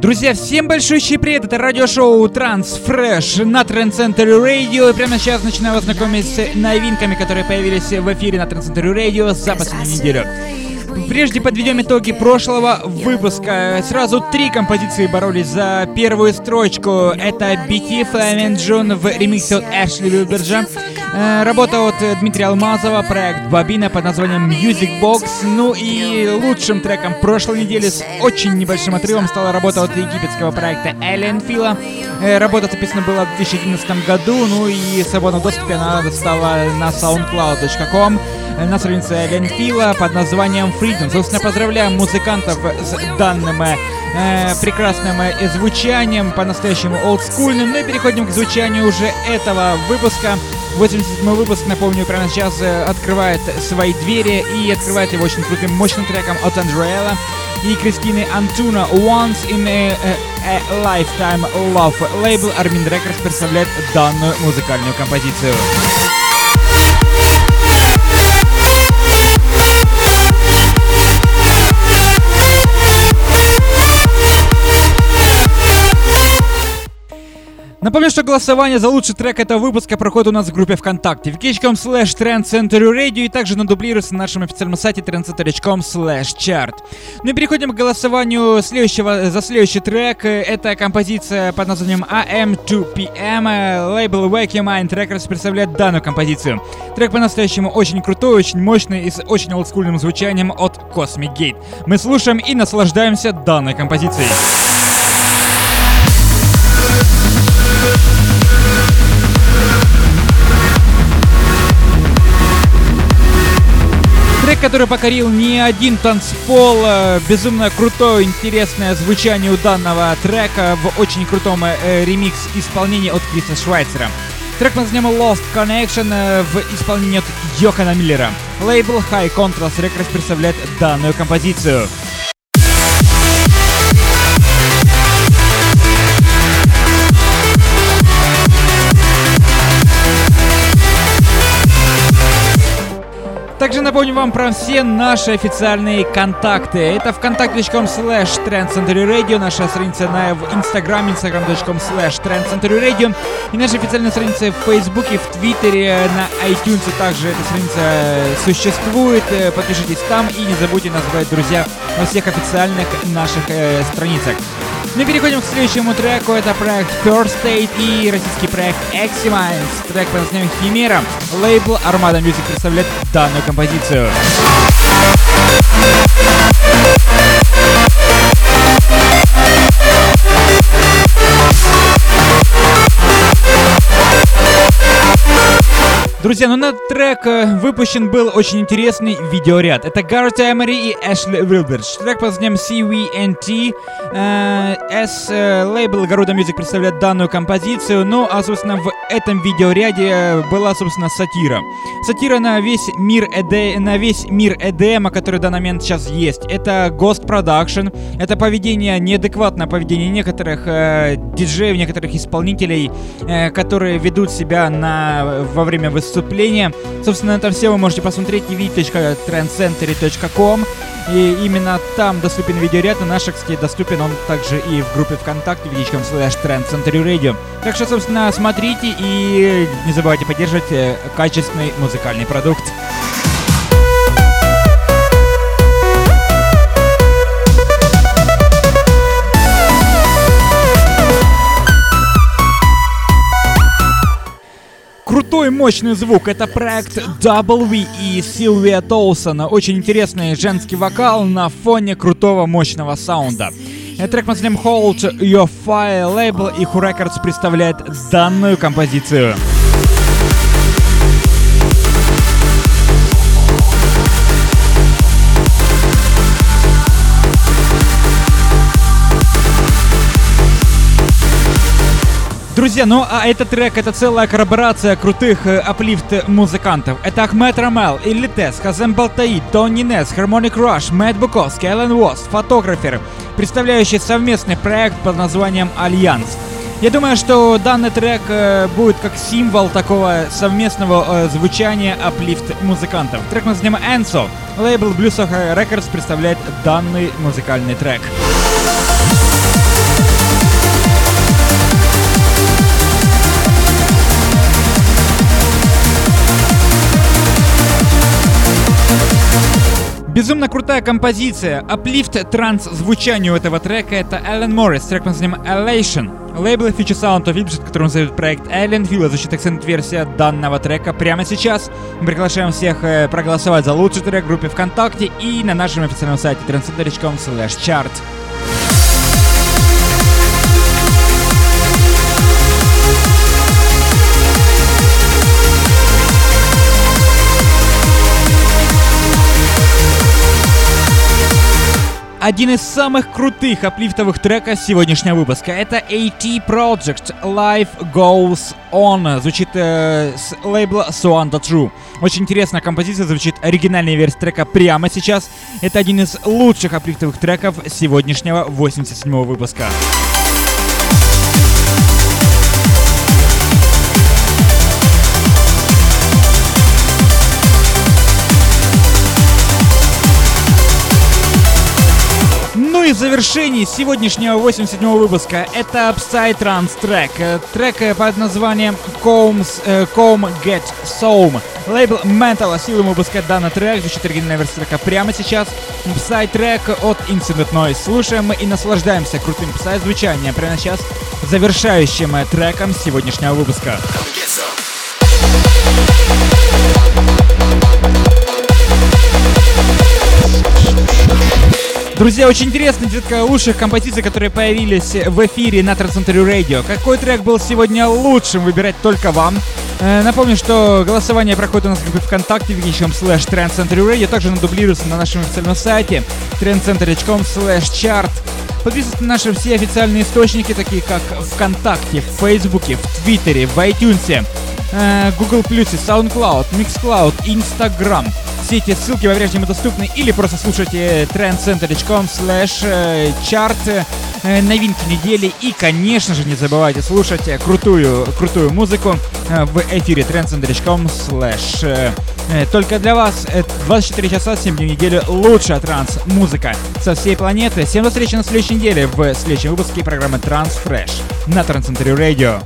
Друзья, всем большущий привет! Это радиошоу Transfresh на Trend Center Radio. И прямо сейчас начинаю вас знакомить с новинками, которые появились в эфире на Trend Center Radio за последнюю неделю. Прежде подведем итоги прошлого выпуска. Сразу три композиции боролись за первую строчку. Это BT Flaming June в ремиксе от Эшли Вилберджа. Э, работа от Дмитрия Алмазова, проект Бабина под названием Music Box. Ну и лучшим треком прошлой недели с очень небольшим отрывом стала работа от египетского проекта Alien Фила. Э, работа записана была в 2011 году, ну и в свободном доступе она стала на soundcloud.com на странице Ленфила под названием Freedom. Собственно, поздравляем музыкантов с данным э, прекрасным звучанием, по-настоящему олдскульным. Ну и переходим к звучанию уже этого выпуска. 87 выпуск, напомню, прямо сейчас э, открывает свои двери и открывает его очень крутым, мощным треком от Андреэла и Кристины Антуна Once in a, a, a Lifetime Love. Лейбл Armin Records представляет данную музыкальную композицию. Напомню, что голосование за лучший трек этого выпуска проходит у нас в группе ВКонтакте vk.com slash Radio и также надублируется на нашем официальном сайте trendcenter.com slash chart. Ну и переходим к голосованию следующего, за следующий трек. Это композиция под названием AM2PM. Лейбл Wake Mind Records представляет данную композицию. Трек по-настоящему очень крутой, очень мощный и с очень олдскульным звучанием от Cosmic Gate. Мы слушаем и наслаждаемся данной композицией. Который покорил не один танцпол, э, безумно крутое, интересное звучание у данного трека в очень крутом э, ремикс исполнении от Криса Швайцера. Трек под названием Lost Connection э, в исполнении от Йохана Миллера. Лейбл High Contrast Records представляет данную композицию. Также напомню вам про все наши официальные контакты. Это вконтакте.com slash Radio, наша страница на, в Instagram, instagram.com slash Radio, и наша официальная страница в Фейсбуке, в Твиттере, на iTunes также эта страница существует. Подпишитесь там и не забудьте назвать друзья на всех официальных наших э, страницах. Мы переходим к следующему треку. Это проект First State и российский проект Eximines. Трек под названием Химера. Лейбл Armada Music представляет данную композицию. Друзья, ну на трек э, выпущен был очень интересный видеоряд. Это Гаррет Эмери и Эшли Вилбердж. Трек под названием CVNT. Э, S э, лейбл Garuda Music представляет данную композицию. Ну, а, собственно, в этом видеоряде была, собственно, сатира. Сатира на весь мир ED, на весь мир EDM, который в данный момент сейчас есть. Это Ghost Production, это поведение, неадекватное поведение некоторых э, диджеев, некоторых исполнителей, э, которые ведут себя на, во время выступления выступления. Собственно, это все вы можете посмотреть tv.trendcentury.com. И именно там доступен видеоряд, на наших, кстати, доступен он также и в группе ВКонтакте, vk.com slash Radio. Так что, собственно, смотрите и не забывайте поддерживать э, качественный музыкальный продукт. Мощный звук. Это проект W и Силвия Толсона. Очень интересный женский вокал на фоне крутого мощного саунда. Это трек названием Hold Your Fire Label и Who Records представляет данную композицию. Друзья, ну а этот трек это целая корпорация крутых э, аплифт музыкантов. Это Ахмед Рамел, Иллитес, Хазем Балтаи, Тони Нес, Harmonic Rush, Мэтт Буковский, Эллен Уост, фотографер, представляющий совместный проект под названием Альянс. Я думаю, что данный трек э, будет как символ такого совместного э, звучания uplift музыкантов. Трек называем Enso. Лейбл Blues Records представляет данный музыкальный трек. Безумно крутая композиция, аплифт транс звучанию этого трека это Ален Моррис, трек под названием Elation. Лейбл Future Sound of Egypt, которым называют проект Alien Villa, звучит акцент-версия данного трека прямо сейчас. Мы приглашаем всех э, проголосовать за лучший трек в группе ВКонтакте и на нашем официальном сайте transcenter.com chart. Один из самых крутых аплифтовых треков сегодняшнего выпуска. Это AT Project Life Goes On. Звучит э, с лейбла Swan True. Очень интересная композиция, звучит оригинальная версия трека прямо сейчас. Это один из лучших аплифтовых треков сегодняшнего 87 выпуска. И в завершении сегодняшнего 87 выпуска это Psytrance трек. Э, трек э, под названием Combs, э, Comb Get Some. Лейбл Mental силы выпускает данный трек, звучит оригинальная версия трека прямо сейчас. Psy трек от Incident Noise. Слушаем мы и наслаждаемся крутым Psy звучанием прямо сейчас, завершающим треком сегодняшнего выпуска. Друзья, очень интересно, детка, лучших композиций, которые появились в эфире на Трансцентре Radio. Какой трек был сегодня лучшим, выбирать только вам. Э, напомню, что голосование проходит у нас в группе ВКонтакте, вики.com slash Radio, также оно дублируется на нашем официальном сайте trendcenter.com slash chart. Подписывайтесь на наши все официальные источники, такие как ВКонтакте, в Фейсбуке, в Твиттере, в iTunes, э, Google+, SoundCloud, MixCloud, Instagram. Все эти ссылки по-прежнему доступны. Или просто слушайте trendcenter.com slash chart э, новинки недели. И, конечно же, не забывайте слушать крутую, крутую музыку э, в эфире trendcenter.com slash только для вас. 24 часа 7 дней в неделю. Лучшая транс-музыка со всей планеты. Всем до встречи на следующей неделе в следующем выпуске программы Trans Fresh на Трансцентре Radio.